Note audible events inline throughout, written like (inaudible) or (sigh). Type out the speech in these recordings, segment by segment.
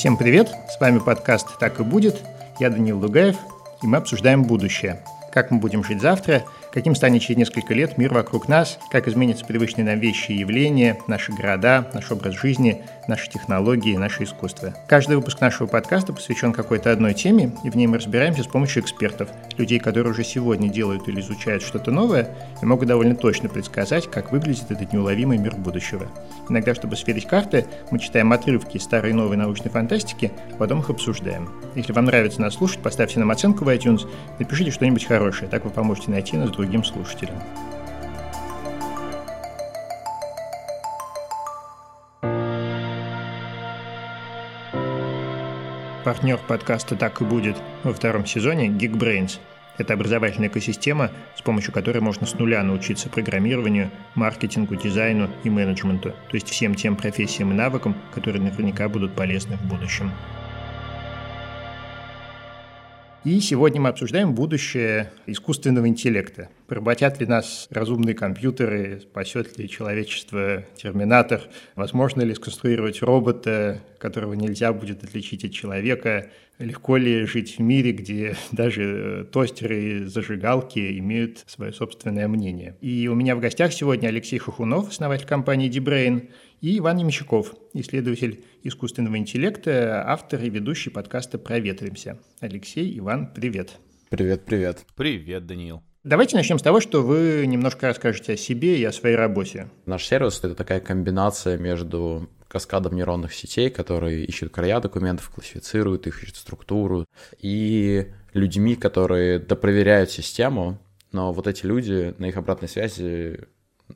Всем привет, с вами подкаст «Так и будет», я Данил Лугаев, и мы обсуждаем будущее. Как мы будем жить завтра – каким станет через несколько лет мир вокруг нас, как изменятся привычные нам вещи и явления, наши города, наш образ жизни, наши технологии, наше искусство. Каждый выпуск нашего подкаста посвящен какой-то одной теме, и в ней мы разбираемся с помощью экспертов, людей, которые уже сегодня делают или изучают что-то новое и могут довольно точно предсказать, как выглядит этот неуловимый мир будущего. Иногда, чтобы сверить карты, мы читаем отрывки старой и новой научной фантастики, а потом их обсуждаем. Если вам нравится нас слушать, поставьте нам оценку в iTunes, напишите что-нибудь хорошее, так вы поможете найти нас другим слушателям. Партнер подкаста «Так и будет» во втором сезоне Geekbrains. Это образовательная экосистема, с помощью которой можно с нуля научиться программированию, маркетингу, дизайну и менеджменту, то есть всем тем профессиям и навыкам, которые наверняка будут полезны в будущем. И сегодня мы обсуждаем будущее искусственного интеллекта. Поработят ли нас разумные компьютеры, спасет ли человечество терминатор, возможно ли сконструировать робота, которого нельзя будет отличить от человека, легко ли жить в мире, где (laughs) даже э, тостеры и зажигалки имеют свое собственное мнение. И у меня в гостях сегодня Алексей Хохунов, основатель компании DeBrain, и Иван Немещуков, исследователь искусственного интеллекта, автор и ведущий подкаста «Проветримся». Алексей, Иван, привет. Привет, привет. Привет, Даниил. Давайте начнем с того, что вы немножко расскажете о себе и о своей работе. Наш сервис — это такая комбинация между каскадом нейронных сетей, которые ищут края документов, классифицируют их, ищут структуру, и людьми, которые допроверяют систему, но вот эти люди на их обратной связи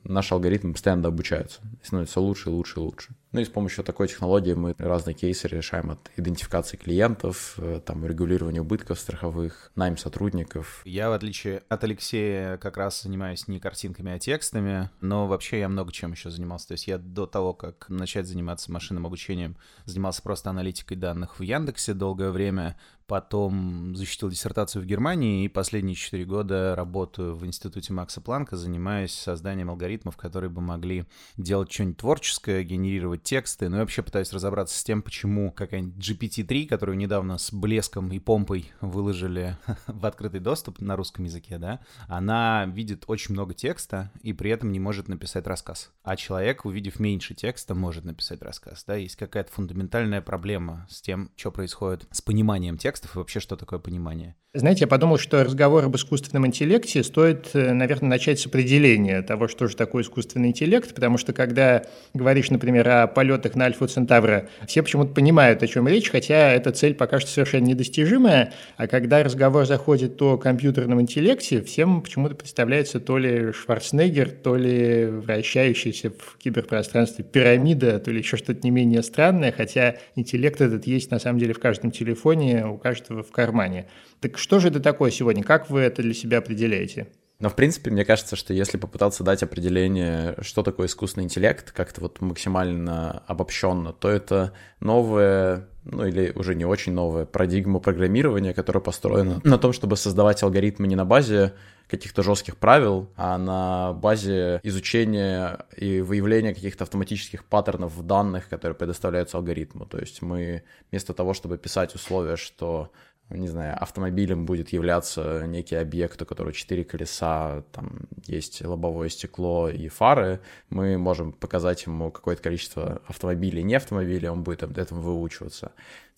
наши алгоритмы постоянно обучаются, становятся лучше, лучше, лучше. Ну и с помощью такой технологии мы разные кейсы решаем от идентификации клиентов, э, там, регулирования убытков страховых, найм сотрудников. Я, в отличие от Алексея, как раз занимаюсь не картинками, а текстами, но вообще я много чем еще занимался. То есть я до того, как начать заниматься машинным обучением, занимался просто аналитикой данных в Яндексе долгое время, потом защитил диссертацию в Германии и последние четыре года работаю в институте Макса Планка, занимаясь созданием алгоритмов, которые бы могли делать что-нибудь творческое, генерировать тексты, ну и вообще пытаюсь разобраться с тем, почему какая-нибудь GPT-3, которую недавно с блеском и помпой выложили (laughs) в открытый доступ на русском языке, да, она видит очень много текста и при этом не может написать рассказ. А человек, увидев меньше текста, может написать рассказ, да, есть какая-то фундаментальная проблема с тем, что происходит с пониманием текстов и вообще, что такое понимание. Знаете, я подумал, что разговор об искусственном интеллекте стоит, э, наверное, начать с определения того, что же такое искусственный интеллект, потому что когда говоришь, например, о полетах на Альфу Центавра, все почему-то понимают, о чем речь, хотя эта цель пока что совершенно недостижимая, а когда разговор заходит о компьютерном интеллекте, всем почему-то представляется то ли Шварценеггер, то ли вращающийся в киберпространстве пирамида, то ли еще что-то не менее странное, хотя интеллект этот есть на самом деле в каждом телефоне, у каждого в кармане. Так что же это такое сегодня? Как вы это для себя определяете? Но, в принципе, мне кажется, что если попытаться дать определение, что такое искусственный интеллект, как-то вот максимально обобщенно, то это новая, ну или уже не очень новая парадигма программирования, которая построена (laughs) на том, чтобы создавать алгоритмы не на базе каких-то жестких правил, а на базе изучения и выявления каких-то автоматических паттернов в данных, которые предоставляются алгоритму. То есть мы вместо того, чтобы писать условия, что не знаю, автомобилем будет являться некий объект, у которого четыре колеса, там есть лобовое стекло и фары, мы можем показать ему какое-то количество автомобилей, не автомобилей, он будет этому выучиваться.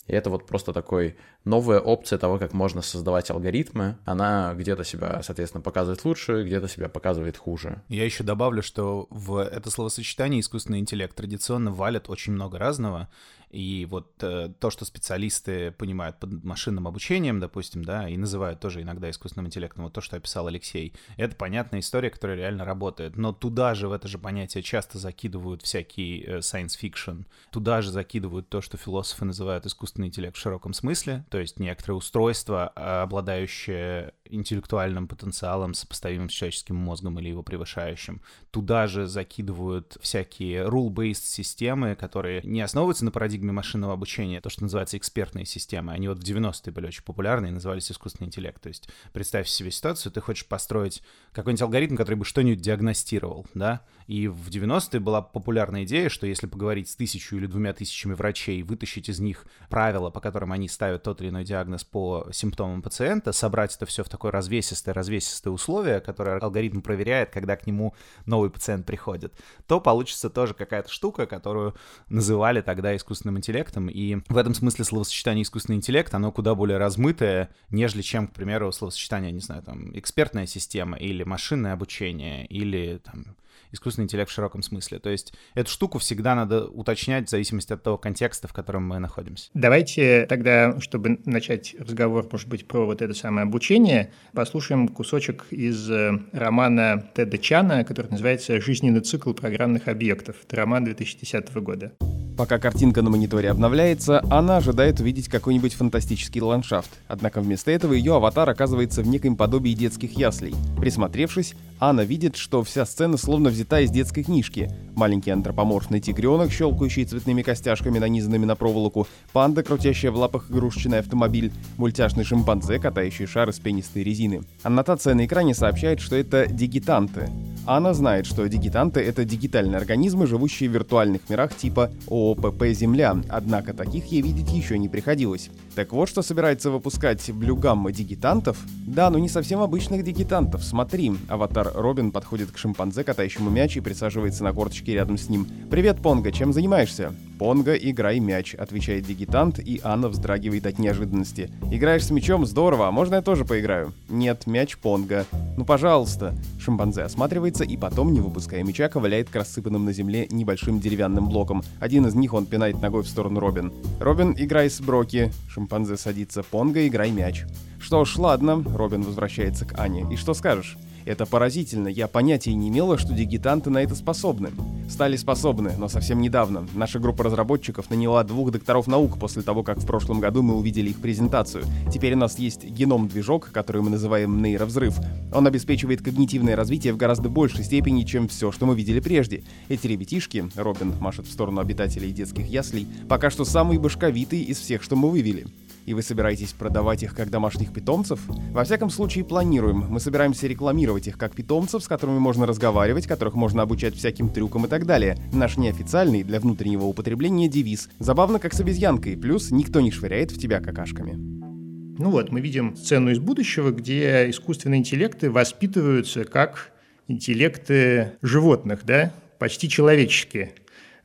И это вот просто такой новая опция того, как можно создавать алгоритмы. Она где-то себя, соответственно, показывает лучше, где-то себя показывает хуже. Я еще добавлю, что в это словосочетание искусственный интеллект традиционно валят очень много разного. И вот э, то, что специалисты понимают под машинным обучением, допустим, да, и называют тоже иногда искусственным интеллектом, вот то, что описал Алексей, это понятная история, которая реально работает. Но туда же, в это же понятие часто закидывают всякий э, science fiction, туда же закидывают то, что философы называют искусственный интеллект в широком смысле, то есть некоторое устройство, обладающее интеллектуальным потенциалом, сопоставимым с человеческим мозгом или его превышающим. Туда же закидывают всякие rule-based системы, которые не основываются на парадигме машинного обучения, то, что называется экспертные системы. Они вот в 90-е были очень популярны и назывались искусственный интеллект. То есть представь себе ситуацию, ты хочешь построить какой-нибудь алгоритм, который бы что-нибудь диагностировал, да, и в 90-е была популярная идея, что если поговорить с тысячу или двумя тысячами врачей, вытащить из них правила, по которым они ставят тот или иной диагноз по симптомам пациента, собрать это все в такое развесистое, развесистое условие, которое алгоритм проверяет, когда к нему новый пациент приходит, то получится тоже какая-то штука, которую называли тогда искусственным интеллектом. И в этом смысле словосочетание искусственный интеллект, оно куда более размытое, нежели чем, к примеру, словосочетание, не знаю, там, экспертная система или машинное обучение или там искусственный интеллект в широком смысле. То есть эту штуку всегда надо уточнять в зависимости от того контекста, в котором мы находимся. Давайте тогда, чтобы начать разговор, может быть, про вот это самое обучение, послушаем кусочек из э, романа Теда Чана, который называется «Жизненный цикл программных объектов». Это роман 2010 года. Пока картинка на мониторе обновляется, она ожидает увидеть какой-нибудь фантастический ландшафт. Однако вместо этого ее аватар оказывается в неком подобии детских яслей. Присмотревшись, Анна видит, что вся сцена словно взята из детской книжки. Маленький антропоморфный тигренок, щелкающий цветными костяшками, нанизанными на проволоку, панда, крутящая в лапах игрушечный автомобиль, мультяшный шимпанзе, катающий шар из пенистой резины. Аннотация на экране сообщает, что это дигитанты. Анна знает, что дигитанты — это дигитальные организмы, живущие в виртуальных мирах типа ООПП «Земля», однако таких ей видеть еще не приходилось. Так вот, что собирается выпускать блюгамма дигитантов? Да, но не совсем обычных дигитантов. Смотри, аватар Робин подходит к шимпанзе, катающему мяч, и присаживается на корточке рядом с ним. «Привет, Понга, чем занимаешься?» «Понга, играй мяч», — отвечает дигитант, и Анна вздрагивает от неожиданности. «Играешь с мячом? Здорово, а можно я тоже поиграю?» «Нет, мяч Понга». «Ну, пожалуйста». Шимпанзе осматривается и потом, не выпуская мяча, ковыляет к рассыпанным на земле небольшим деревянным блокам. Один из них он пинает ногой в сторону Робин. «Робин, играй с Броки». Шимпанзе садится. «Понга, играй мяч». «Что ж, ладно», — Робин возвращается к Ане. «И что скажешь?» Это поразительно, я понятия не имела, что дигитанты на это способны. Стали способны, но совсем недавно. Наша группа разработчиков наняла двух докторов наук после того, как в прошлом году мы увидели их презентацию. Теперь у нас есть геном-движок, который мы называем нейровзрыв. Он обеспечивает когнитивное развитие в гораздо большей степени, чем все, что мы видели прежде. Эти ребятишки, Робин машет в сторону обитателей детских яслей, пока что самые башковитые из всех, что мы вывели. И вы собираетесь продавать их как домашних питомцев? Во всяком случае, планируем. Мы собираемся рекламировать их как питомцев, с которыми можно разговаривать, которых можно обучать всяким трюкам и так далее. Наш неофициальный для внутреннего употребления девиз. Забавно, как с обезьянкой, плюс никто не швыряет в тебя какашками. Ну вот, мы видим сцену из будущего, где искусственные интеллекты воспитываются как интеллекты животных, да, почти человеческие.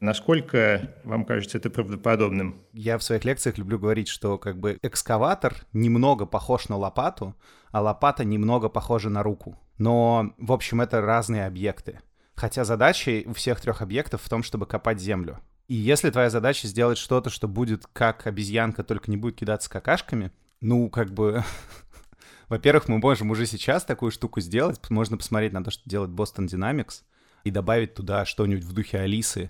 Насколько вам кажется это правдоподобным? Я в своих лекциях люблю говорить, что как бы экскаватор немного похож на лопату, а лопата немного похожа на руку. Но, в общем, это разные объекты. Хотя задача у всех трех объектов в том, чтобы копать землю. И если твоя задача сделать что-то, что будет как обезьянка, только не будет кидаться какашками, ну, как бы... (laughs) Во-первых, мы можем уже сейчас такую штуку сделать. Можно посмотреть на то, что делает Boston Dynamics, и добавить туда что-нибудь в духе Алисы,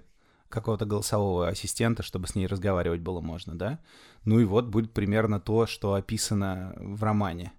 какого-то голосового ассистента, чтобы с ней разговаривать было можно, да? Ну и вот будет примерно то, что описано в романе.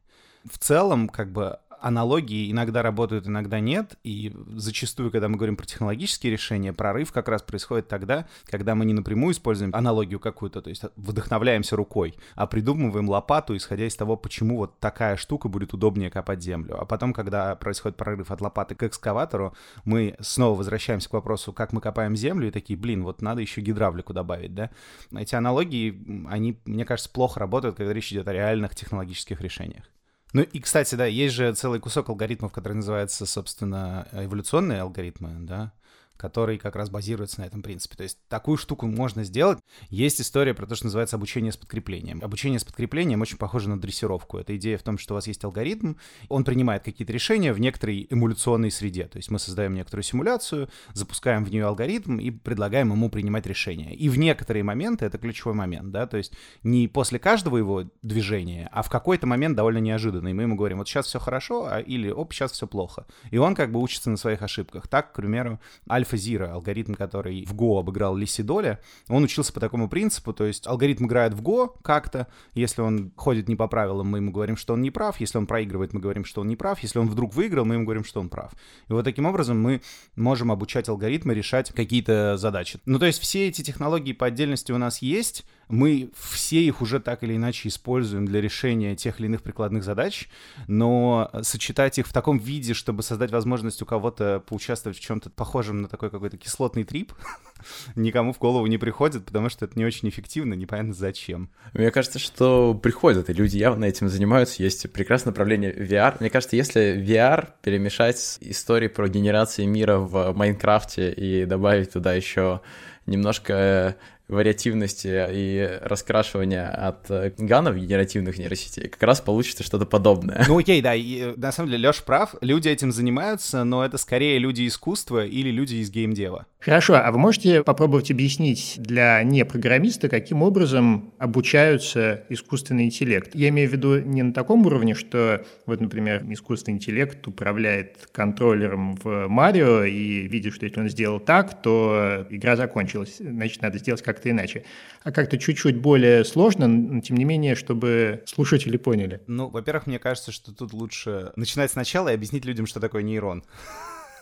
В целом, как бы аналогии иногда работают, иногда нет, и зачастую, когда мы говорим про технологические решения, прорыв как раз происходит тогда, когда мы не напрямую используем аналогию какую-то, то есть вдохновляемся рукой, а придумываем лопату, исходя из того, почему вот такая штука будет удобнее копать землю. А потом, когда происходит прорыв от лопаты к экскаватору, мы снова возвращаемся к вопросу, как мы копаем землю, и такие, блин, вот надо еще гидравлику добавить, да? Эти аналогии, они, мне кажется, плохо работают, когда речь идет о реальных технологических решениях. Ну и, кстати, да, есть же целый кусок алгоритмов, который называется, собственно, эволюционные алгоритмы, да, который как раз базируется на этом принципе. То есть такую штуку можно сделать. Есть история про то, что называется обучение с подкреплением. Обучение с подкреплением очень похоже на дрессировку. Это идея в том, что у вас есть алгоритм, он принимает какие-то решения в некоторой эмуляционной среде. То есть мы создаем некоторую симуляцию, запускаем в нее алгоритм и предлагаем ему принимать решения. И в некоторые моменты, это ключевой момент, да, то есть не после каждого его движения, а в какой-то момент довольно неожиданно. И мы ему говорим, вот сейчас все хорошо, а, или оп, сейчас все плохо. И он как бы учится на своих ошибках. Так, к примеру, Альфа AlphaZero, алгоритм, который в Go обыграл Лисидоля, он учился по такому принципу, то есть алгоритм играет в Go как-то, если он ходит не по правилам, мы ему говорим, что он не прав, если он проигрывает, мы говорим, что он не прав, если он вдруг выиграл, мы ему говорим, что он прав. И вот таким образом мы можем обучать алгоритмы решать какие-то задачи. Ну, то есть все эти технологии по отдельности у нас есть, мы все их уже так или иначе используем для решения тех или иных прикладных задач, но сочетать их в таком виде, чтобы создать возможность у кого-то поучаствовать в чем-то похожем на такой какой-то кислотный трип, (laughs) никому в голову не приходит, потому что это не очень эффективно, непонятно зачем. Мне кажется, что приходят, и люди явно этим занимаются. Есть прекрасное направление VR. Мне кажется, если VR перемешать истории про генерации мира в Майнкрафте и добавить туда еще немножко вариативности и раскрашивания от э, ганов генеративных нейросетей, как раз получится что-то подобное. Ну окей, да, и, э, на самом деле Лёш прав, люди этим занимаются, но это скорее люди искусства или люди из геймдева. Хорошо, а вы можете попробовать объяснить для непрограммиста, каким образом обучаются искусственный интеллект? Я имею в виду не на таком уровне, что вот, например, искусственный интеллект управляет контроллером в Марио и видит, что если он сделал так, то игра закончилась, значит, надо сделать как как-то иначе, а как-то чуть-чуть более сложно, но тем не менее, чтобы слушатели поняли. Ну, во-первых, мне кажется, что тут лучше начинать сначала и объяснить людям, что такое нейрон.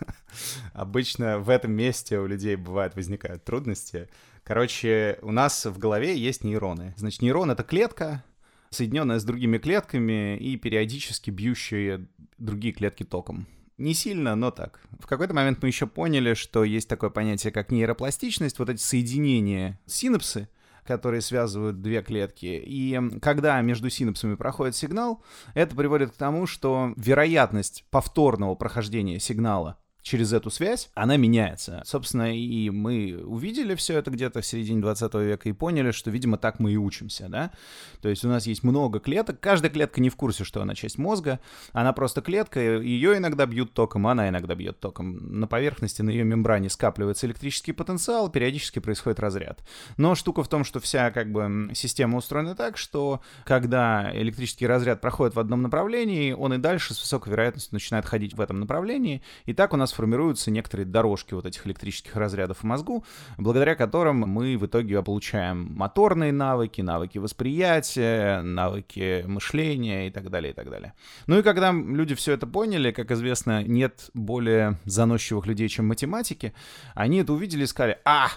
(laughs) Обычно в этом месте у людей бывает возникают трудности. Короче, у нас в голове есть нейроны. Значит, нейрон — это клетка, соединенная с другими клетками и периодически бьющая другие клетки током. Не сильно, но так. В какой-то момент мы еще поняли, что есть такое понятие, как нейропластичность, вот эти соединения синапсы, которые связывают две клетки. И когда между синапсами проходит сигнал, это приводит к тому, что вероятность повторного прохождения сигнала через эту связь, она меняется. Собственно, и мы увидели все это где-то в середине 20 века и поняли, что, видимо, так мы и учимся, да. То есть у нас есть много клеток, каждая клетка не в курсе, что она часть мозга, она просто клетка, ее иногда бьют током, она иногда бьет током. На поверхности, на ее мембране скапливается электрический потенциал, периодически происходит разряд. Но штука в том, что вся как бы система устроена так, что когда электрический разряд проходит в одном направлении, он и дальше с высокой вероятностью начинает ходить в этом направлении, и так у нас формируются некоторые дорожки вот этих электрических разрядов в мозгу, благодаря которым мы в итоге получаем моторные навыки, навыки восприятия, навыки мышления и так далее, и так далее. Ну и когда люди все это поняли, как известно, нет более заносчивых людей, чем математики, они это увидели и сказали, а,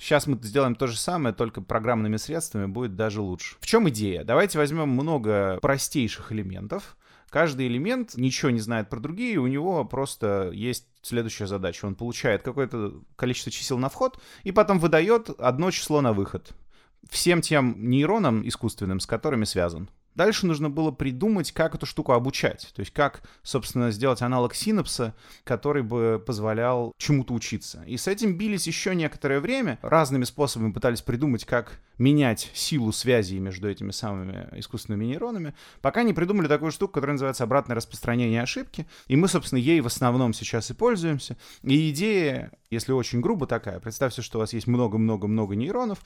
Сейчас мы сделаем то же самое, только программными средствами будет даже лучше. В чем идея? Давайте возьмем много простейших элементов, Каждый элемент ничего не знает про другие, у него просто есть следующая задача. Он получает какое-то количество чисел на вход и потом выдает одно число на выход. Всем тем нейронам искусственным, с которыми связан. Дальше нужно было придумать, как эту штуку обучать. То есть как, собственно, сделать аналог синапса, который бы позволял чему-то учиться. И с этим бились еще некоторое время. Разными способами пытались придумать, как менять силу связи между этими самыми искусственными нейронами, пока не придумали такую штуку, которая называется обратное распространение ошибки. И мы, собственно, ей в основном сейчас и пользуемся. И идея, если очень грубо такая, представьте, что у вас есть много-много-много нейронов,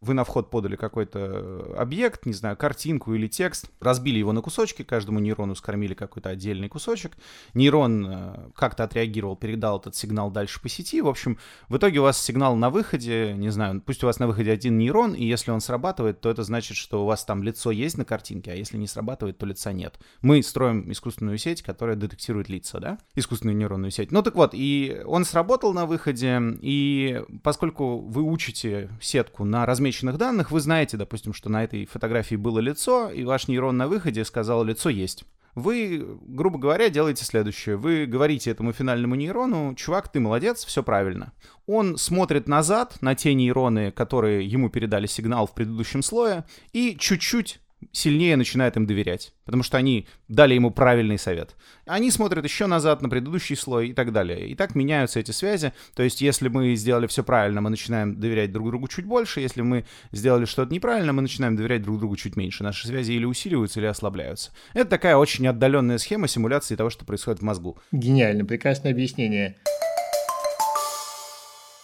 вы на вход подали какой-то э, объект, не знаю, картинку или текст, разбили его на кусочки, каждому нейрону скормили какой-то отдельный кусочек, нейрон э, как-то отреагировал, передал этот сигнал дальше по сети, в общем, в итоге у вас сигнал на выходе, не знаю, пусть у вас на выходе один нейрон, и если он срабатывает, то это значит, что у вас там лицо есть на картинке, а если не срабатывает, то лица нет. Мы строим искусственную сеть, которая детектирует лица, да, искусственную нейронную сеть. Ну так вот, и он сработал на выходе, и поскольку вы учите сетку на размер размеченных данных вы знаете, допустим, что на этой фотографии было лицо, и ваш нейрон на выходе сказал «лицо есть». Вы, грубо говоря, делаете следующее. Вы говорите этому финальному нейрону, чувак, ты молодец, все правильно. Он смотрит назад на те нейроны, которые ему передали сигнал в предыдущем слое, и чуть-чуть сильнее начинает им доверять, потому что они дали ему правильный совет. Они смотрят еще назад на предыдущий слой и так далее. И так меняются эти связи. То есть, если мы сделали все правильно, мы начинаем доверять друг другу чуть больше. Если мы сделали что-то неправильно, мы начинаем доверять друг другу чуть меньше. Наши связи или усиливаются, или ослабляются. Это такая очень отдаленная схема симуляции того, что происходит в мозгу. Гениально, прекрасное объяснение.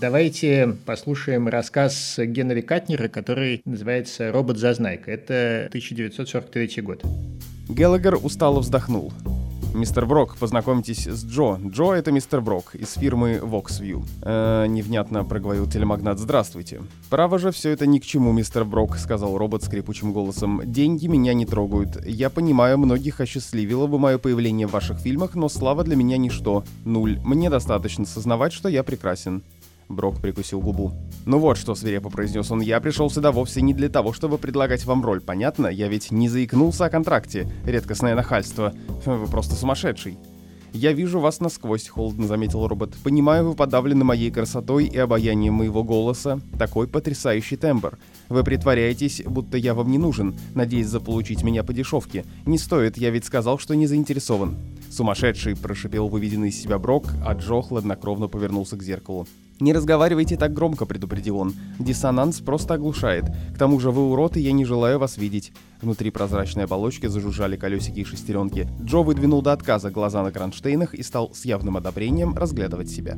Давайте послушаем рассказ Генри Катнера, который называется «Робот-зазнайка». Это 1943 год. Геллагер устало вздохнул. Мистер Брок, познакомьтесь с Джо. Джо — это мистер Брок из фирмы Voxview. Э, невнятно проговорил телемагнат «Здравствуйте». «Право же, все это ни к чему, мистер Брок», — сказал робот скрипучим голосом. «Деньги меня не трогают. Я понимаю, многих осчастливило бы мое появление в ваших фильмах, но слава для меня ничто. Нуль. Мне достаточно сознавать, что я прекрасен». Брок прикусил губу. «Ну вот что», — свирепо произнес он, — «я пришел сюда вовсе не для того, чтобы предлагать вам роль, понятно? Я ведь не заикнулся о контракте. Редкостное нахальство. Вы просто сумасшедший». «Я вижу вас насквозь», — холодно заметил робот. «Понимаю, вы подавлены моей красотой и обаянием моего голоса. Такой потрясающий тембр. Вы притворяетесь, будто я вам не нужен, надеясь заполучить меня по дешевке. Не стоит, я ведь сказал, что не заинтересован». «Сумасшедший!» — прошипел выведенный из себя Брок, а Джо хладнокровно повернулся к зеркалу. «Не разговаривайте так громко», — предупредил он. «Диссонанс просто оглушает. К тому же вы урод, и я не желаю вас видеть». Внутри прозрачной оболочки зажужжали колесики и шестеренки. Джо выдвинул до отказа глаза на кронштейнах и стал с явным одобрением разглядывать себя.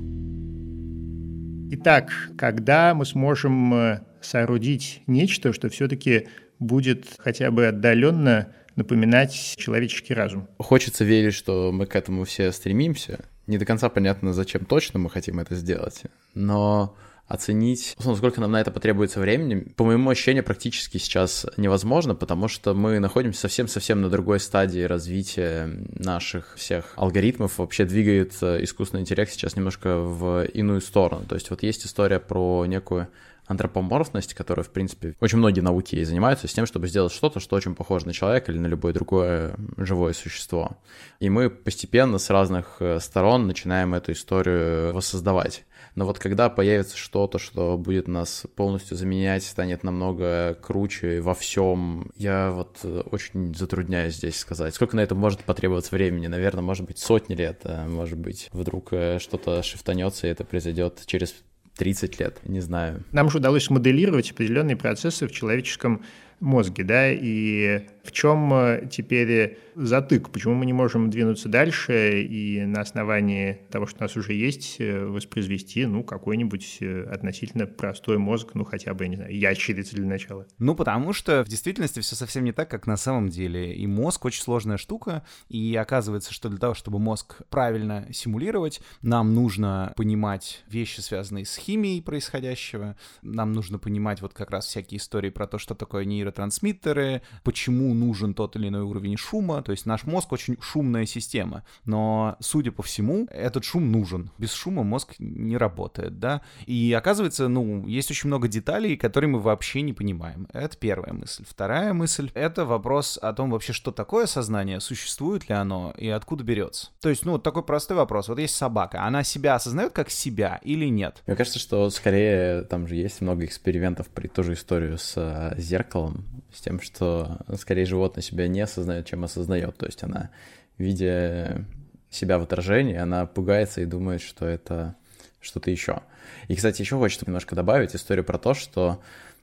Итак, когда мы сможем э, соорудить нечто, что все-таки будет хотя бы отдаленно напоминать человеческий разум? Хочется верить, что мы к этому все стремимся, не до конца понятно, зачем точно мы хотим это сделать, но оценить, сколько нам на это потребуется времени, по моему ощущению, практически сейчас невозможно, потому что мы находимся совсем-совсем на другой стадии развития наших всех алгоритмов. Вообще двигает э, искусственный интеллект сейчас немножко в иную сторону. То есть вот есть история про некую антропоморфность, которая, в принципе, очень многие науки занимаются с тем, чтобы сделать что-то, что очень похоже на человека или на любое другое живое существо. И мы постепенно с разных э, сторон начинаем эту историю воссоздавать. Но вот когда появится что-то, что будет нас полностью заменять, станет намного круче во всем, я вот э, очень затрудняюсь здесь сказать. Сколько на это может потребоваться времени? Наверное, может быть, сотни лет, а может быть, вдруг э, что-то шифтанется, и это произойдет через 30 лет, не знаю. Нам же удалось моделировать определенные процессы в человеческом мозге, да, и в чем э, теперь затык? Почему мы не можем двинуться дальше и на основании того, что у нас уже есть, э, воспроизвести, ну, какой-нибудь э, относительно простой мозг, ну, хотя бы, я не знаю, ящерица для начала? Ну, потому что в действительности все совсем не так, как на самом деле. И мозг очень сложная штука, и оказывается, что для того, чтобы мозг правильно симулировать, нам нужно понимать вещи, связанные с химией происходящего, нам нужно понимать вот как раз всякие истории про то, что такое нейротрансмиттеры, почему нужен тот или иной уровень шума, то есть наш мозг очень шумная система, но, судя по всему, этот шум нужен. Без шума мозг не работает, да, и оказывается, ну, есть очень много деталей, которые мы вообще не понимаем. Это первая мысль. Вторая мысль — это вопрос о том вообще, что такое сознание, существует ли оно и откуда берется. То есть, ну, такой простой вопрос. Вот есть собака, она себя осознает как себя или нет? Мне кажется, что скорее там же есть много экспериментов при ту же историю с э, зеркалом, с тем, что скорее животное себя не осознает, чем осознает. То есть она, видя себя в отражении, она пугается и думает, что это что-то еще. И, кстати, еще хочется немножко добавить историю про то, что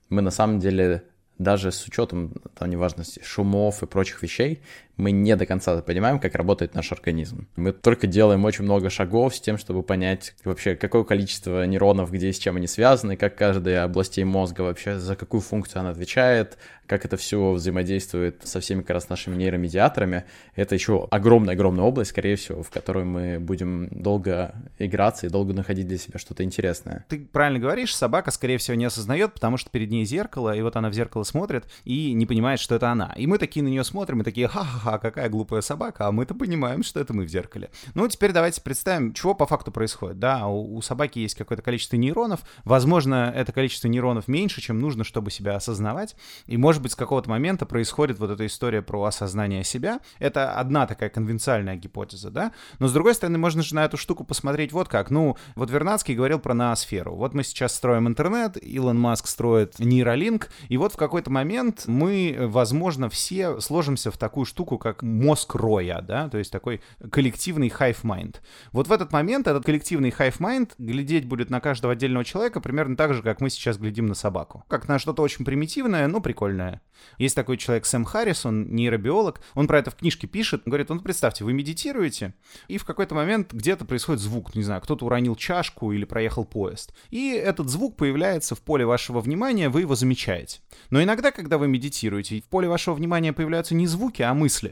мы на самом деле даже с учетом, там, неважности, шумов и прочих вещей, мы не до конца понимаем, как работает наш организм. Мы только делаем очень много шагов с тем, чтобы понять вообще, какое количество нейронов, где и с чем они связаны, как каждая областей мозга вообще, за какую функцию она отвечает, как это все взаимодействует со всеми как раз нашими нейромедиаторами. Это еще огромная-огромная область, скорее всего, в которой мы будем долго играться и долго находить для себя что-то интересное. Ты правильно говоришь, собака, скорее всего, не осознает, потому что перед ней зеркало, и вот она в зеркало смотрит и не понимает, что это она. И мы такие на нее смотрим, и такие, ха-ха-ха, какая глупая собака, а мы-то понимаем, что это мы в зеркале. Ну, теперь давайте представим, чего по факту происходит. Да, у, у собаки есть какое-то количество нейронов, возможно, это количество нейронов меньше, чем нужно, чтобы себя осознавать, и, может быть, с какого-то момента происходит вот эта история про осознание себя. Это одна такая конвенциальная гипотеза, да, но, с другой стороны, можно же на эту штуку посмотреть вот как. Ну, вот Вернадский говорил про ноосферу. Вот мы сейчас строим интернет, Илон Маск строит нейролинк, и вот в какой-то момент мы, возможно, все сложимся в такую штуку, как мозг роя, да, то есть такой коллективный hive mind. Вот в этот момент этот коллективный hive mind глядеть будет на каждого отдельного человека примерно так же, как мы сейчас глядим на собаку. Как на что-то очень примитивное, но прикольное. Есть такой человек Сэм Харрис, он нейробиолог, он про это в книжке пишет, говорит, ну представьте, вы медитируете, и в какой-то момент где-то происходит звук, не знаю, кто-то уронил чашку или проехал поезд, и этот звук появляется в поле вашего внимания, вы его замечаете. Но иногда, когда вы медитируете, в поле вашего внимания появляются не звуки, а мысли.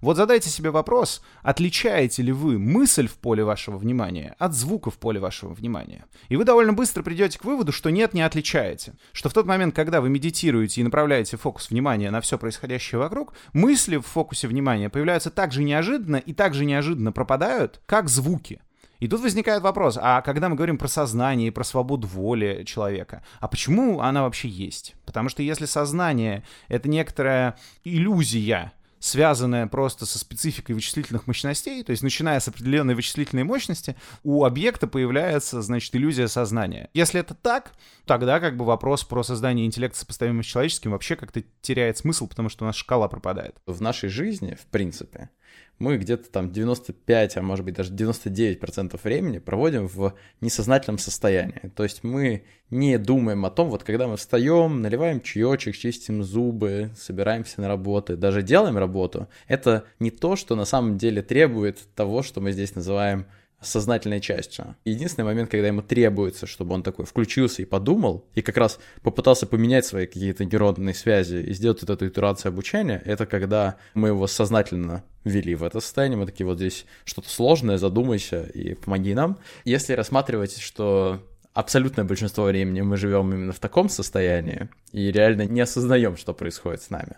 Вот задайте себе вопрос, отличаете ли вы мысль в поле вашего внимания от звука в поле вашего внимания. И вы довольно быстро придете к выводу, что нет, не отличаете. Что в тот момент, когда вы медитируете и направляете фокус внимания на все происходящее вокруг, мысли в фокусе внимания появляются так же неожиданно и так же неожиданно пропадают, как звуки. И тут возникает вопрос, а когда мы говорим про сознание и про свободу воли человека, а почему она вообще есть? Потому что если сознание — это некоторая иллюзия, связанная просто со спецификой вычислительных мощностей, то есть начиная с определенной вычислительной мощности, у объекта появляется, значит, иллюзия сознания. Если это так, тогда как бы вопрос про создание интеллекта сопоставимым с человеческим вообще как-то теряет смысл, потому что у нас шкала пропадает. В нашей жизни, в принципе, мы где-то там 95, а может быть даже 99% времени проводим в несознательном состоянии. То есть мы не думаем о том, вот когда мы встаем, наливаем чаечек, чистим зубы, собираемся на работу, даже делаем работу, это не то, что на самом деле требует того, что мы здесь называем сознательной частью. Единственный момент, когда ему требуется, чтобы он такой включился и подумал, и как раз попытался поменять свои какие-то нейронные связи и сделать вот эту итерацию обучения, это когда мы его сознательно ввели в это состояние, мы такие вот здесь что-то сложное, задумайся и помоги нам. Если рассматривать, что абсолютное большинство времени мы живем именно в таком состоянии и реально не осознаем, что происходит с нами,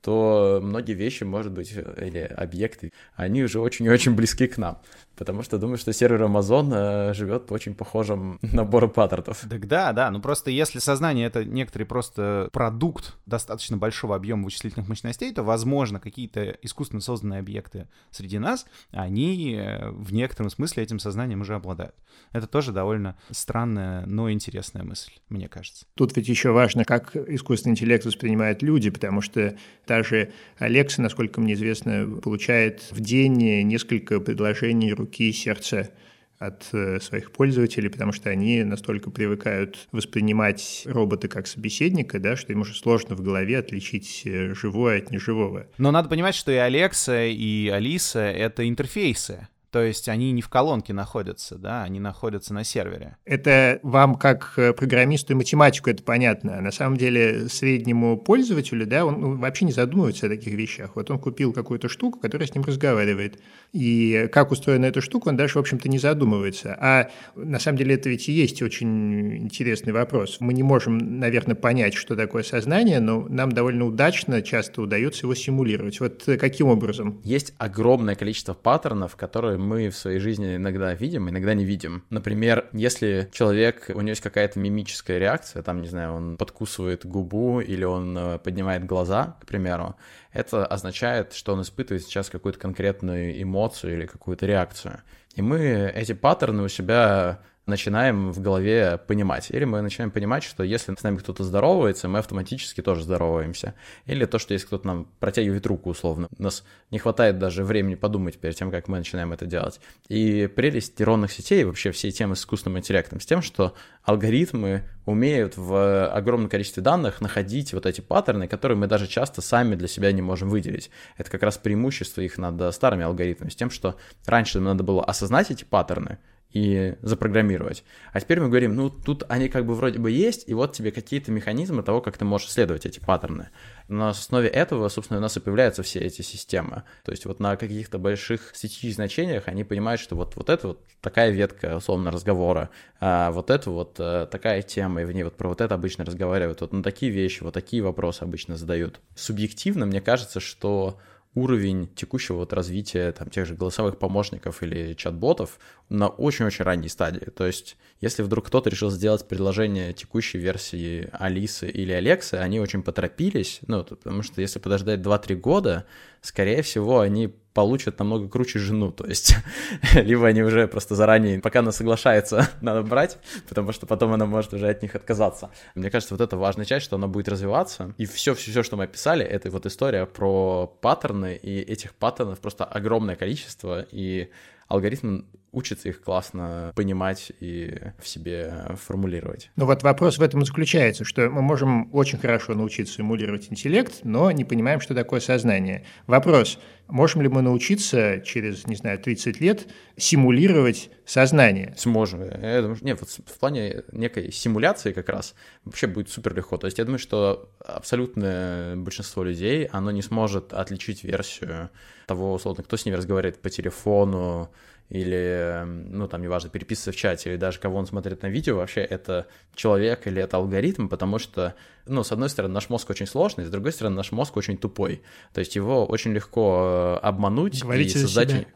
то многие вещи, может быть, или объекты, они уже очень и очень близки к нам потому что думаю, что сервер Amazon э, живет по очень похожим (laughs) набору паттернов. Так да, да, ну просто если сознание — это некоторый просто продукт достаточно большого объема вычислительных мощностей, то, возможно, какие-то искусственно созданные объекты среди нас, они э, в некотором смысле этим сознанием уже обладают. Это тоже довольно странная, но интересная мысль, мне кажется. Тут ведь еще важно, как искусственный интеллект воспринимают люди, потому что даже Алекса, насколько мне известно, получает в день несколько предложений руки и сердца от э, своих пользователей, потому что они настолько привыкают воспринимать робота как собеседника, да, что им уже сложно в голове отличить э, живое от неживого. Но надо понимать, что и Алекса, и Алиса — это интерфейсы. То есть они не в колонке находятся, да, они находятся на сервере. Это вам как э, программисту и математику это понятно. На самом деле среднему пользователю, да, он ну, вообще не задумывается о таких вещах. Вот он купил какую-то штуку, которая с ним разговаривает. И как устроена эта штука, он даже, в общем-то, не задумывается. А на самом деле это ведь и есть очень интересный вопрос. Мы не можем, наверное, понять, что такое сознание, но нам довольно удачно часто удается его симулировать. Вот э, каким образом? Есть огромное количество паттернов, которые мы в своей жизни иногда видим, иногда не видим. Например, если человек, у него есть какая-то мимическая реакция, там, не знаю, он подкусывает губу или он э, поднимает глаза, к примеру, это означает, что он испытывает сейчас какую-то конкретную эмоцию или какую-то реакцию. И мы эти паттерны у себя начинаем в голове понимать. Или мы начинаем понимать, что если с нами кто-то здоровается, мы автоматически тоже здороваемся. Или то, что если кто-то нам протягивает руку условно. У нас не хватает даже времени подумать перед тем, как мы начинаем это делать. И прелесть нейронных сетей, вообще все темы с искусственным интеллектом, с тем, что алгоритмы умеют в огромном количестве данных находить вот эти паттерны, которые мы даже часто сами для себя не можем выделить. Это как раз преимущество их над старыми алгоритмами, с тем, что раньше нам надо было осознать эти паттерны, и запрограммировать. А теперь мы говорим, ну, тут они как бы вроде бы есть, и вот тебе какие-то механизмы того, как ты можешь исследовать эти паттерны. На основе этого, собственно, у нас и появляются все эти системы. То есть вот на каких-то больших статистических значениях они понимают, что вот, вот это вот такая ветка, условно, разговора, а вот это вот а, такая тема, и в ней вот про вот это обычно разговаривают, вот на такие вещи, вот такие вопросы обычно задают. Субъективно мне кажется, что уровень текущего вот развития там, тех же голосовых помощников или чат-ботов на очень-очень ранней стадии. То есть, если вдруг кто-то решил сделать предложение текущей версии Алисы или Алексы, они очень поторопились, ну, потому что если подождать 2-3 года, скорее всего, они получат намного круче жену, то есть (laughs) либо они уже просто заранее, пока она соглашается, (laughs) надо брать, потому что потом она может уже от них отказаться. Мне кажется, вот это важная часть, что она будет развиваться, и все, все, все, что мы описали, это вот история про паттерны, и этих паттернов просто огромное количество, и алгоритм учится их классно понимать и в себе формулировать. Ну вот вопрос в этом и заключается, что мы можем очень хорошо научиться эмулировать интеллект, но не понимаем, что такое сознание. Вопрос, можем ли мы научиться через, не знаю, 30 лет симулировать сознание? Сможем. Я думаю, нет, вот в плане некой симуляции как раз вообще будет супер легко. То есть я думаю, что абсолютное большинство людей, оно не сможет отличить версию того, условно, кто с ними разговаривает по телефону, или, ну, там, неважно, переписываться в чате, или даже кого он смотрит на видео, вообще это человек или это алгоритм, потому что, ну, с одной стороны, наш мозг очень сложный, с другой стороны, наш мозг очень тупой. То есть его очень легко э, обмануть Говорите и создать... себя.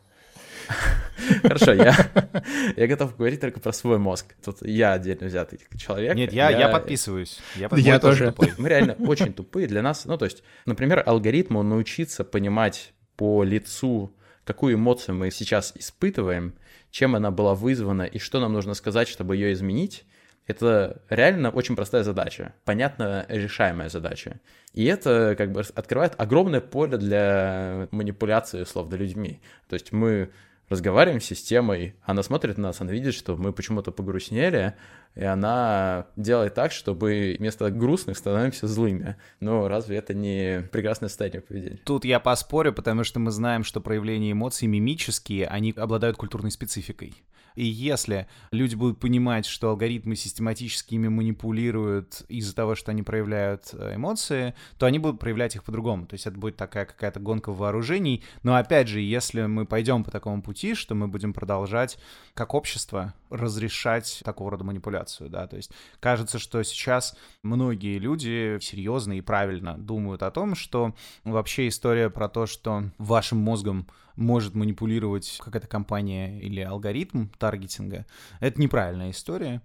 (laughs) Хорошо, я, (laughs) я готов говорить только про свой мозг. Тут я отдельно взятый человек. Нет, я, я... подписываюсь. Я, я тоже. Тупой. Мы реально очень тупые для нас. Ну, то есть, например, алгоритму научиться понимать по лицу какую эмоцию мы сейчас испытываем, чем она была вызвана и что нам нужно сказать, чтобы ее изменить, это реально очень простая задача, понятно решаемая задача. И это как бы открывает огромное поле для манипуляции условно людьми. То есть мы разговариваем с системой, она смотрит на нас, она видит, что мы почему-то погрустнели, и она делает так, чтобы вместо грустных становимся злыми. Но разве это не прекрасное состояние поведения? Тут я поспорю, потому что мы знаем, что проявления эмоций мимические, они обладают культурной спецификой. И если люди будут понимать, что алгоритмы систематически ими манипулируют из-за того, что они проявляют э, эмоции, то они будут проявлять их по-другому. То есть это будет такая какая-то гонка вооружений. Но опять же, если мы пойдем по такому пути, что мы будем продолжать как общество разрешать такого рода манипуляцию, да, то есть кажется, что сейчас многие люди серьезно и правильно думают о том, что вообще история про то, что вашим мозгом может манипулировать какая-то компания или алгоритм таргетинга, это неправильная история,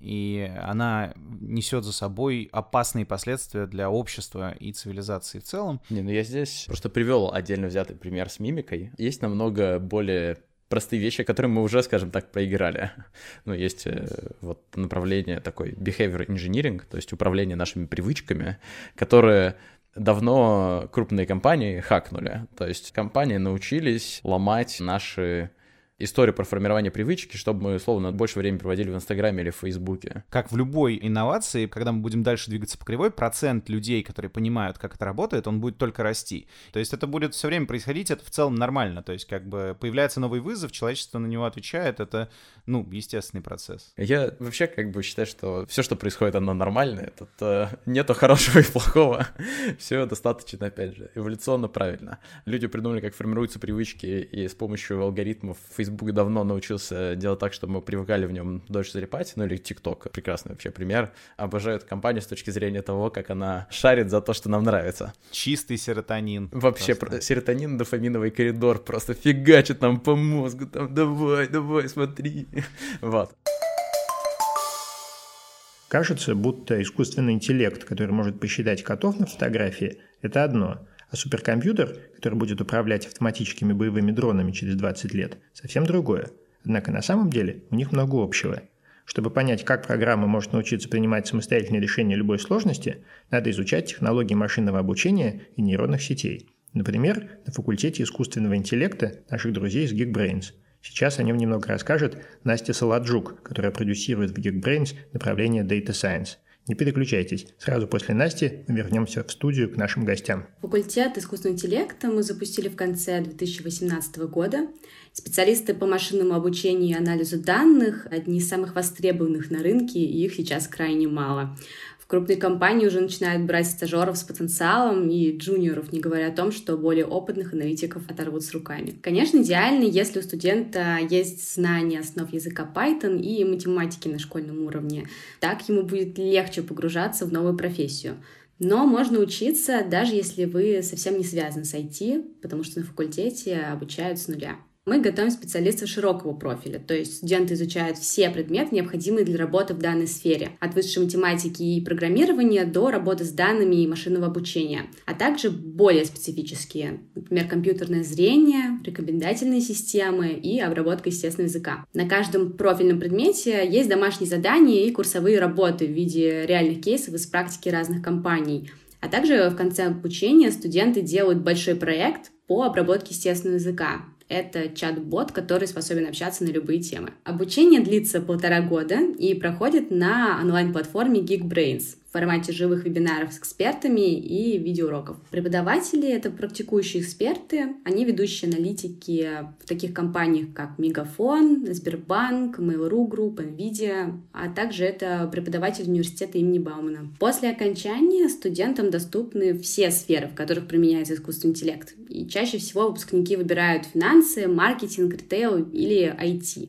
и она несет за собой опасные последствия для общества и цивилизации в целом. Не, ну я здесь просто привел отдельно взятый пример с мимикой. Есть намного более простые вещи, которые мы уже, скажем так, проиграли. (laughs) Ну, есть э, вот направление такой behavior engineering, то есть управление нашими привычками, которые давно крупные компании хакнули. То есть компании научились ломать наши историю про формирование привычки, чтобы мы, условно, больше времени проводили в Инстаграме или в Фейсбуке. Как в любой инновации, когда мы будем дальше двигаться по кривой, процент людей, которые понимают, как это работает, он будет только расти. То есть это будет все время происходить, это в целом нормально. То есть как бы появляется новый вызов, человечество на него отвечает, это, ну, естественный процесс. Я вообще как бы считаю, что все, что происходит, оно нормальное. Тут э, нету хорошего и плохого. (laughs) все достаточно, опять же, эволюционно правильно. Люди придумали, как формируются привычки, и с помощью алгоритмов Facebook давно научился делать так, чтобы мы привыкали в нем дольше залипать, ну или TikTok, прекрасный вообще пример. Обожаю эту компанию с точки зрения того, как она шарит за то, что нам нравится. Чистый серотонин. Вообще, просто. серотонин, дофаминовый коридор просто фигачит нам по мозгу, там, давай, давай, смотри. (laughs) Вот. Кажется, будто искусственный интеллект, который может посчитать котов на фотографии, это одно – а суперкомпьютер, который будет управлять автоматическими боевыми дронами через 20 лет, совсем другое. Однако на самом деле у них много общего. Чтобы понять, как программа может научиться принимать самостоятельные решения любой сложности, надо изучать технологии машинного обучения и нейронных сетей. Например, на факультете искусственного интеллекта наших друзей из Geekbrains. Сейчас о нем немного расскажет Настя Саладжук, которая продюсирует в Geekbrains направление Data Science. Не переключайтесь. Сразу после Насти мы вернемся в студию к нашим гостям. Факультет искусственного интеллекта мы запустили в конце 2018 года. Специалисты по машинному обучению и анализу данных – одни из самых востребованных на рынке, и их сейчас крайне мало. Крупные компании уже начинают брать стажеров с потенциалом и джуниоров, не говоря о том, что более опытных аналитиков оторвут с руками. Конечно, идеально, если у студента есть знания основ языка Python и математики на школьном уровне. Так ему будет легче погружаться в новую профессию. Но можно учиться, даже если вы совсем не связаны с IT, потому что на факультете обучают с нуля. Мы готовим специалистов широкого профиля, то есть студенты изучают все предметы, необходимые для работы в данной сфере, от высшей математики и программирования до работы с данными и машинного обучения, а также более специфические, например, компьютерное зрение, рекомендательные системы и обработка естественного языка. На каждом профильном предмете есть домашние задания и курсовые работы в виде реальных кейсов из практики разных компаний. А также в конце обучения студенты делают большой проект по обработке естественного языка. Это чат-бот, который способен общаться на любые темы. Обучение длится полтора года и проходит на онлайн-платформе Geekbrains формате живых вебинаров с экспертами и видеоуроков. Преподаватели — это практикующие эксперты, они ведущие аналитики в таких компаниях, как Мегафон, Сбербанк, Mail.ru Group, NVIDIA, а также это преподаватель университета имени Баумана. После окончания студентам доступны все сферы, в которых применяется искусственный интеллект. И чаще всего выпускники выбирают финансы, маркетинг, ритейл или IT.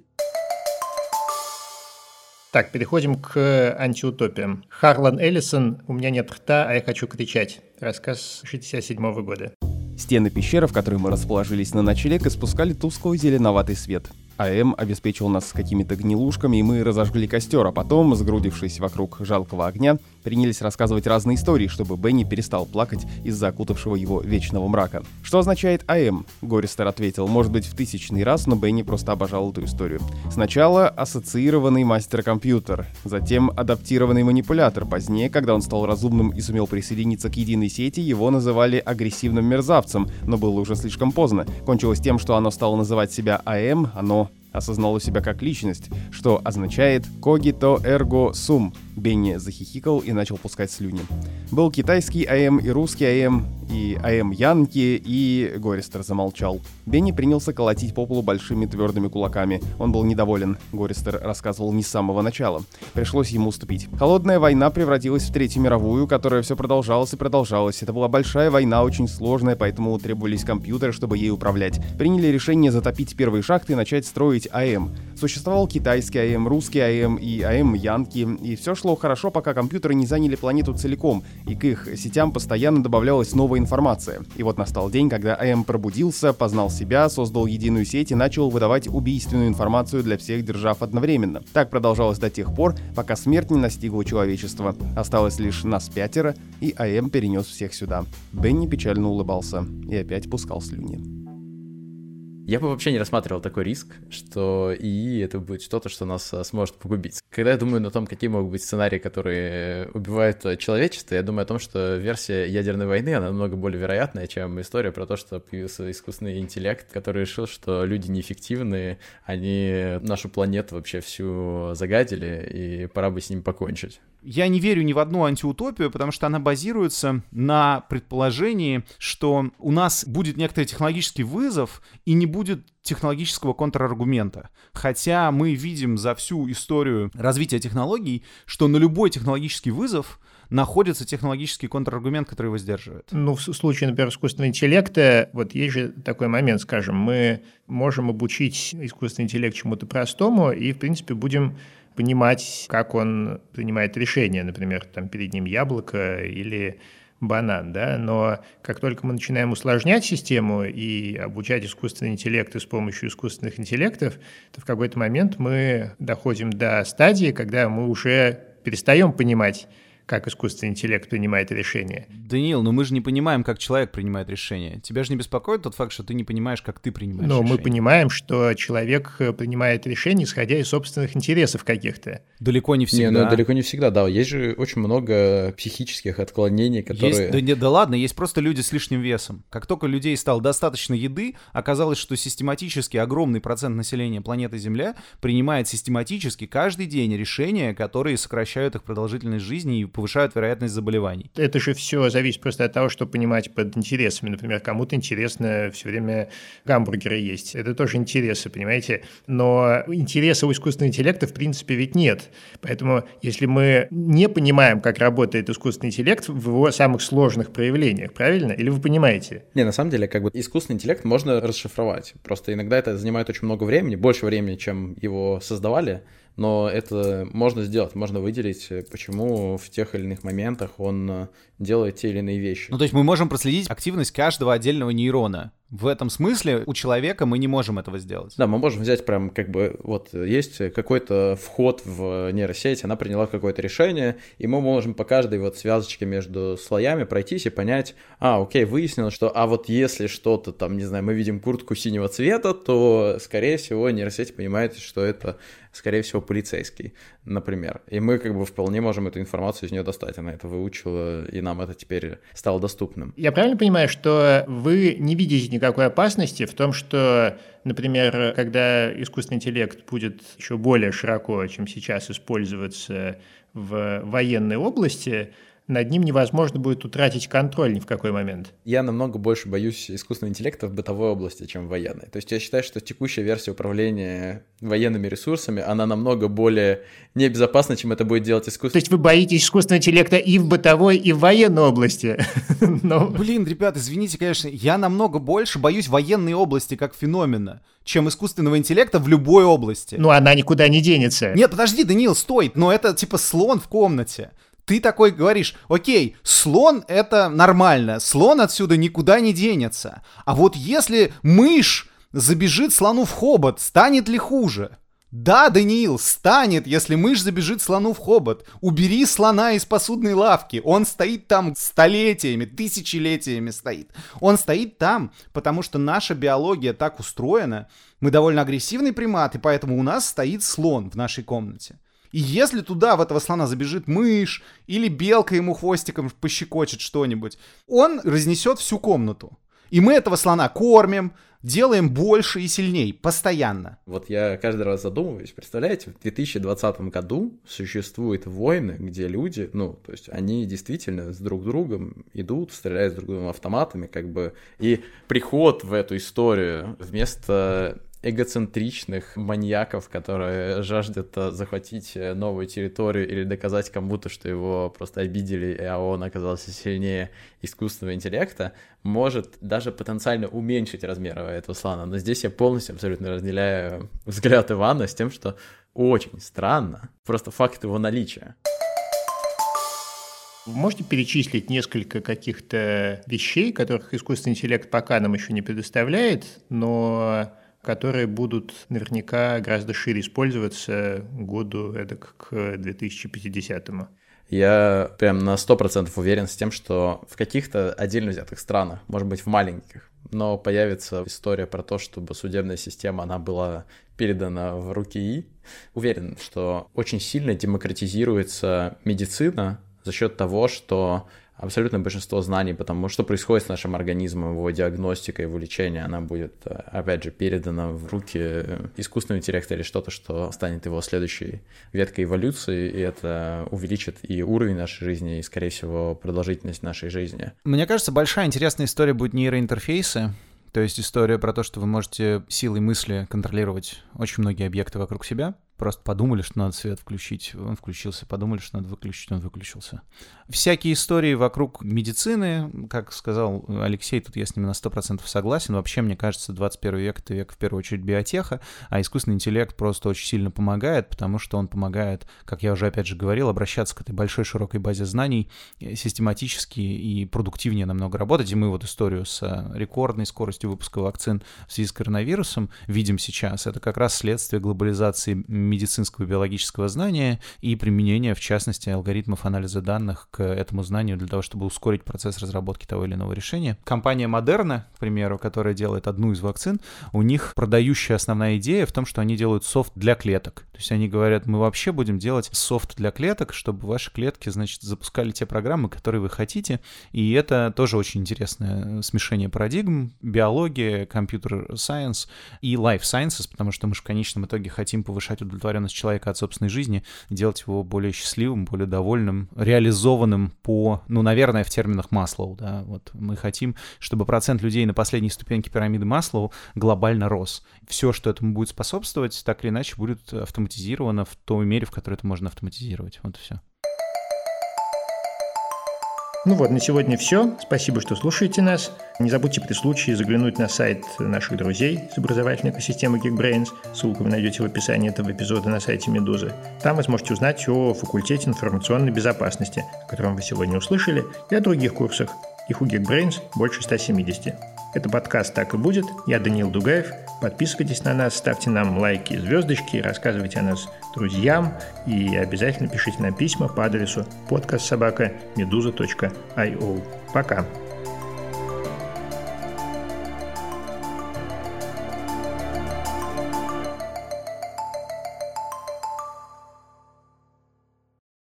Так, переходим к антиутопиям. Харлан Эллисон «У меня нет рта, а я хочу кричать». Рассказ 67 года. Стены пещеры, в которой мы расположились на ночлег, испускали тусклый зеленоватый свет. АМ обеспечил нас какими-то гнилушками, и мы разожгли костер, а потом, сгрудившись вокруг жалкого огня, принялись рассказывать разные истории, чтобы Бенни перестал плакать из-за окутавшего его вечного мрака. «Что означает АМ?» — Гористер ответил. «Может быть, в тысячный раз, но Бенни просто обожал эту историю. Сначала ассоциированный мастер-компьютер, затем адаптированный манипулятор. Позднее, когда он стал разумным и сумел присоединиться к единой сети, его называли агрессивным мерзавцем, но было уже слишком поздно. Кончилось тем, что оно стало называть себя АМ, оно осознало себя как личность, что означает «cogito ergo sum», Бенни захихикал и начал пускать слюни. Был китайский АМ и русский АМ, и АМ Янки, и Гористер замолчал. Бенни принялся колотить по полу большими твердыми кулаками. Он был недоволен, Гористер рассказывал не с самого начала. Пришлось ему уступить. Холодная война превратилась в Третью мировую, которая все продолжалась и продолжалась. Это была большая война, очень сложная, поэтому требовались компьютеры, чтобы ей управлять. Приняли решение затопить первые шахты и начать строить АМ. Существовал китайский АМ, русский АМ и АМ Янки, и все шло хорошо, пока компьютеры не заняли планету целиком, и к их сетям постоянно добавлялась новая информация. И вот настал день, когда АМ пробудился, познал себя, создал единую сеть и начал выдавать убийственную информацию для всех держав одновременно. Так продолжалось до тех пор, пока смерть не настигла человечество. Осталось лишь нас пятеро, и АМ перенес всех сюда. Бенни печально улыбался и опять пускал слюни. Я бы вообще не рассматривал такой риск, что ИИ это будет что-то, что нас а, сможет погубить. Когда я думаю о том, какие могут быть сценарии, которые убивают э, человечество, я думаю о том, что версия ядерной войны, она намного более вероятная, чем история про то, что появился искусственный интеллект, который решил, что люди неэффективны, они нашу планету вообще всю загадили, и пора бы с ним покончить. Я не верю ни в одну антиутопию, потому что она базируется на предположении, что у нас будет некоторый технологический вызов и не будет технологического контраргумента. Хотя мы видим за всю историю развития технологий, что на любой технологический вызов находится технологический контраргумент, который его сдерживает. Ну, в случае, например, искусственного интеллекта, вот есть же такой момент, скажем, мы можем обучить искусственный интеллект чему-то простому и, в принципе, будем понимать, как он принимает решения, например, там перед ним яблоко или банан, да, но как только мы начинаем усложнять систему и обучать искусственный интеллект с помощью искусственных интеллектов, то в какой-то момент мы доходим до стадии, когда мы уже перестаем понимать, как искусственный интеллект принимает решения. Даниил, но мы же не понимаем, как человек принимает решение. Тебя же не беспокоит тот факт, что ты не понимаешь, как ты принимаешь но решение? Но мы понимаем, что человек э, принимает решение, исходя из собственных интересов каких-то. Далеко не всегда. Не, ну далеко не всегда, да. Есть же очень много психических отклонений, которые... Есть, да, не, да ладно, есть просто люди с лишним весом. Как только людей стало достаточно еды, оказалось, что систематически огромный процент населения планеты Земля принимает систематически каждый день решения, которые сокращают их продолжительность жизни и повышают вероятность заболеваний. Это же все зависит просто от того, что понимать под интересами. Например, кому-то интересно все время гамбургеры есть. Это тоже интересы, понимаете? Но интереса у искусственного интеллекта в принципе ведь нет. Поэтому если мы не понимаем, как работает искусственный интеллект в его самых сложных проявлениях, правильно? Или вы понимаете? Не, на самом деле, как бы искусственный интеллект можно расшифровать. Просто иногда это занимает очень много времени, больше времени, чем его создавали но это можно сделать, можно выделить, почему в тех или иных моментах он э, делает те или иные вещи. Ну, то есть мы можем проследить активность каждого отдельного нейрона. В этом смысле у человека мы не можем этого сделать. Да, мы можем взять прям как бы вот есть какой-то вход в нейросеть, она приняла какое-то решение, и мы можем по каждой вот связочке между слоями пройтись и понять, а, окей, выяснилось, что, а вот если что-то там, не знаю, мы видим куртку синего цвета, то, скорее всего, нейросеть понимает, что это скорее всего, полицейский, например. И мы как бы вполне можем эту информацию из нее достать. Она это выучила, и нам это теперь стало доступным. Я правильно понимаю, что вы не видите никакой опасности в том, что, например, когда искусственный интеллект будет еще более широко, чем сейчас, использоваться в военной области, над ним невозможно будет утратить контроль ни в какой момент. Я намного больше боюсь искусственного интеллекта в бытовой области, чем в военной. То есть я считаю, что текущая версия управления военными ресурсами, она намного более небезопасна, чем это будет делать искусственный То есть вы боитесь искусственного интеллекта и в бытовой, и в военной области? (laughs) Но... Блин, ребят, извините, конечно, я намного больше боюсь военной области как феномена, чем искусственного интеллекта в любой области. Ну, она никуда не денется. Нет, подожди, Даниил, стой, но это типа слон в комнате ты такой говоришь, окей, слон это нормально, слон отсюда никуда не денется. А вот если мышь забежит слону в хобот, станет ли хуже? Да, Даниил, станет, если мышь забежит слону в хобот. Убери слона из посудной лавки. Он стоит там столетиями, тысячелетиями стоит. Он стоит там, потому что наша биология так устроена. Мы довольно агрессивный примат, и поэтому у нас стоит слон в нашей комнате. И если туда, в этого слона, забежит мышь, или белка ему хвостиком пощекочет что-нибудь, он разнесет всю комнату. И мы этого слона кормим, делаем больше и сильней, постоянно. Вот я каждый раз задумываюсь, представляете, в 2020 году существуют войны, где люди, ну, то есть они действительно с друг другом идут, стреляют с друг другом автоматами, как бы, и приход в эту историю вместо эгоцентричных маньяков, которые жаждут э, захватить э, новую территорию или доказать кому-то, что его просто обидели, а он оказался сильнее искусственного интеллекта, может даже потенциально уменьшить размеры этого слона. Но здесь я полностью абсолютно разделяю взгляд Ивана с тем, что очень странно, просто факт его наличия. Можете перечислить несколько каких-то вещей, которых искусственный интеллект пока нам еще не предоставляет, но которые будут наверняка гораздо шире использоваться году эдак к 2050 -му. Я прям на 100% уверен с тем, что в каких-то отдельно взятых странах, может быть, в маленьких, но появится история про то, чтобы судебная система, она была передана в руки И. Уверен, что очень сильно демократизируется медицина за счет того, что абсолютно большинство знаний, потому что происходит с нашим организмом, его диагностика, его лечение, она будет, э, опять же, передана в руки искусственного интеллекта или что-то, что станет его следующей веткой эволюции, и это увеличит и уровень нашей жизни, и, скорее всего, продолжительность нашей жизни. Мне кажется, большая интересная история будет нейроинтерфейсы, то есть история про то, что вы можете силой мысли контролировать очень многие объекты вокруг себя, Просто подумали, что надо свет включить, он включился, подумали, что надо выключить, он выключился. Всякие истории вокруг медицины, как сказал Алексей, тут я с ним на 100% согласен. Вообще, мне кажется, 21 век — это век, в первую очередь, биотеха, а искусственный интеллект просто очень сильно помогает, потому что он помогает, как я уже опять же говорил, обращаться к этой большой широкой базе знаний систематически и продуктивнее намного работать. И мы вот историю с рекордной скоростью выпуска вакцин в связи с коронавирусом видим сейчас. Это как раз следствие глобализации медицинского и биологического знания и применение, в частности, алгоритмов анализа данных к этому знанию для того, чтобы ускорить процесс разработки того или иного решения. Компания Moderna, к примеру, которая делает одну из вакцин, у них продающая основная идея в том, что они делают софт для клеток. То есть они говорят, мы вообще будем делать софт для клеток, чтобы ваши клетки, значит, запускали те программы, которые вы хотите. И это тоже очень интересное смешение парадигм. Биология, компьютер science и life sciences, потому что мы же в конечном итоге хотим повышать удовлетворенность человека от собственной жизни, делать его более счастливым, более довольным, реализованным по, ну, наверное, в терминах Маслоу, да, вот мы хотим, чтобы процент людей на последней ступеньке пирамиды Маслоу глобально рос. Все, что этому будет способствовать, так или иначе будет автоматизировано в той мере, в которой это можно автоматизировать. Вот и все. Ну вот, на сегодня все. Спасибо, что слушаете нас. Не забудьте при случае заглянуть на сайт наших друзей с образовательной экосистемы Geekbrains. Ссылку вы найдете в описании этого эпизода на сайте Медузы. Там вы сможете узнать о факультете информационной безопасности, о котором вы сегодня услышали, и о других курсах. Их у Geekbrains больше 170. Это подкаст «Так и будет». Я Даниил Дугаев. Подписывайтесь на нас, ставьте нам лайки и звездочки, рассказывайте о нас друзьям и обязательно пишите нам письма по адресу подкастсобака.медуза.io. Пока!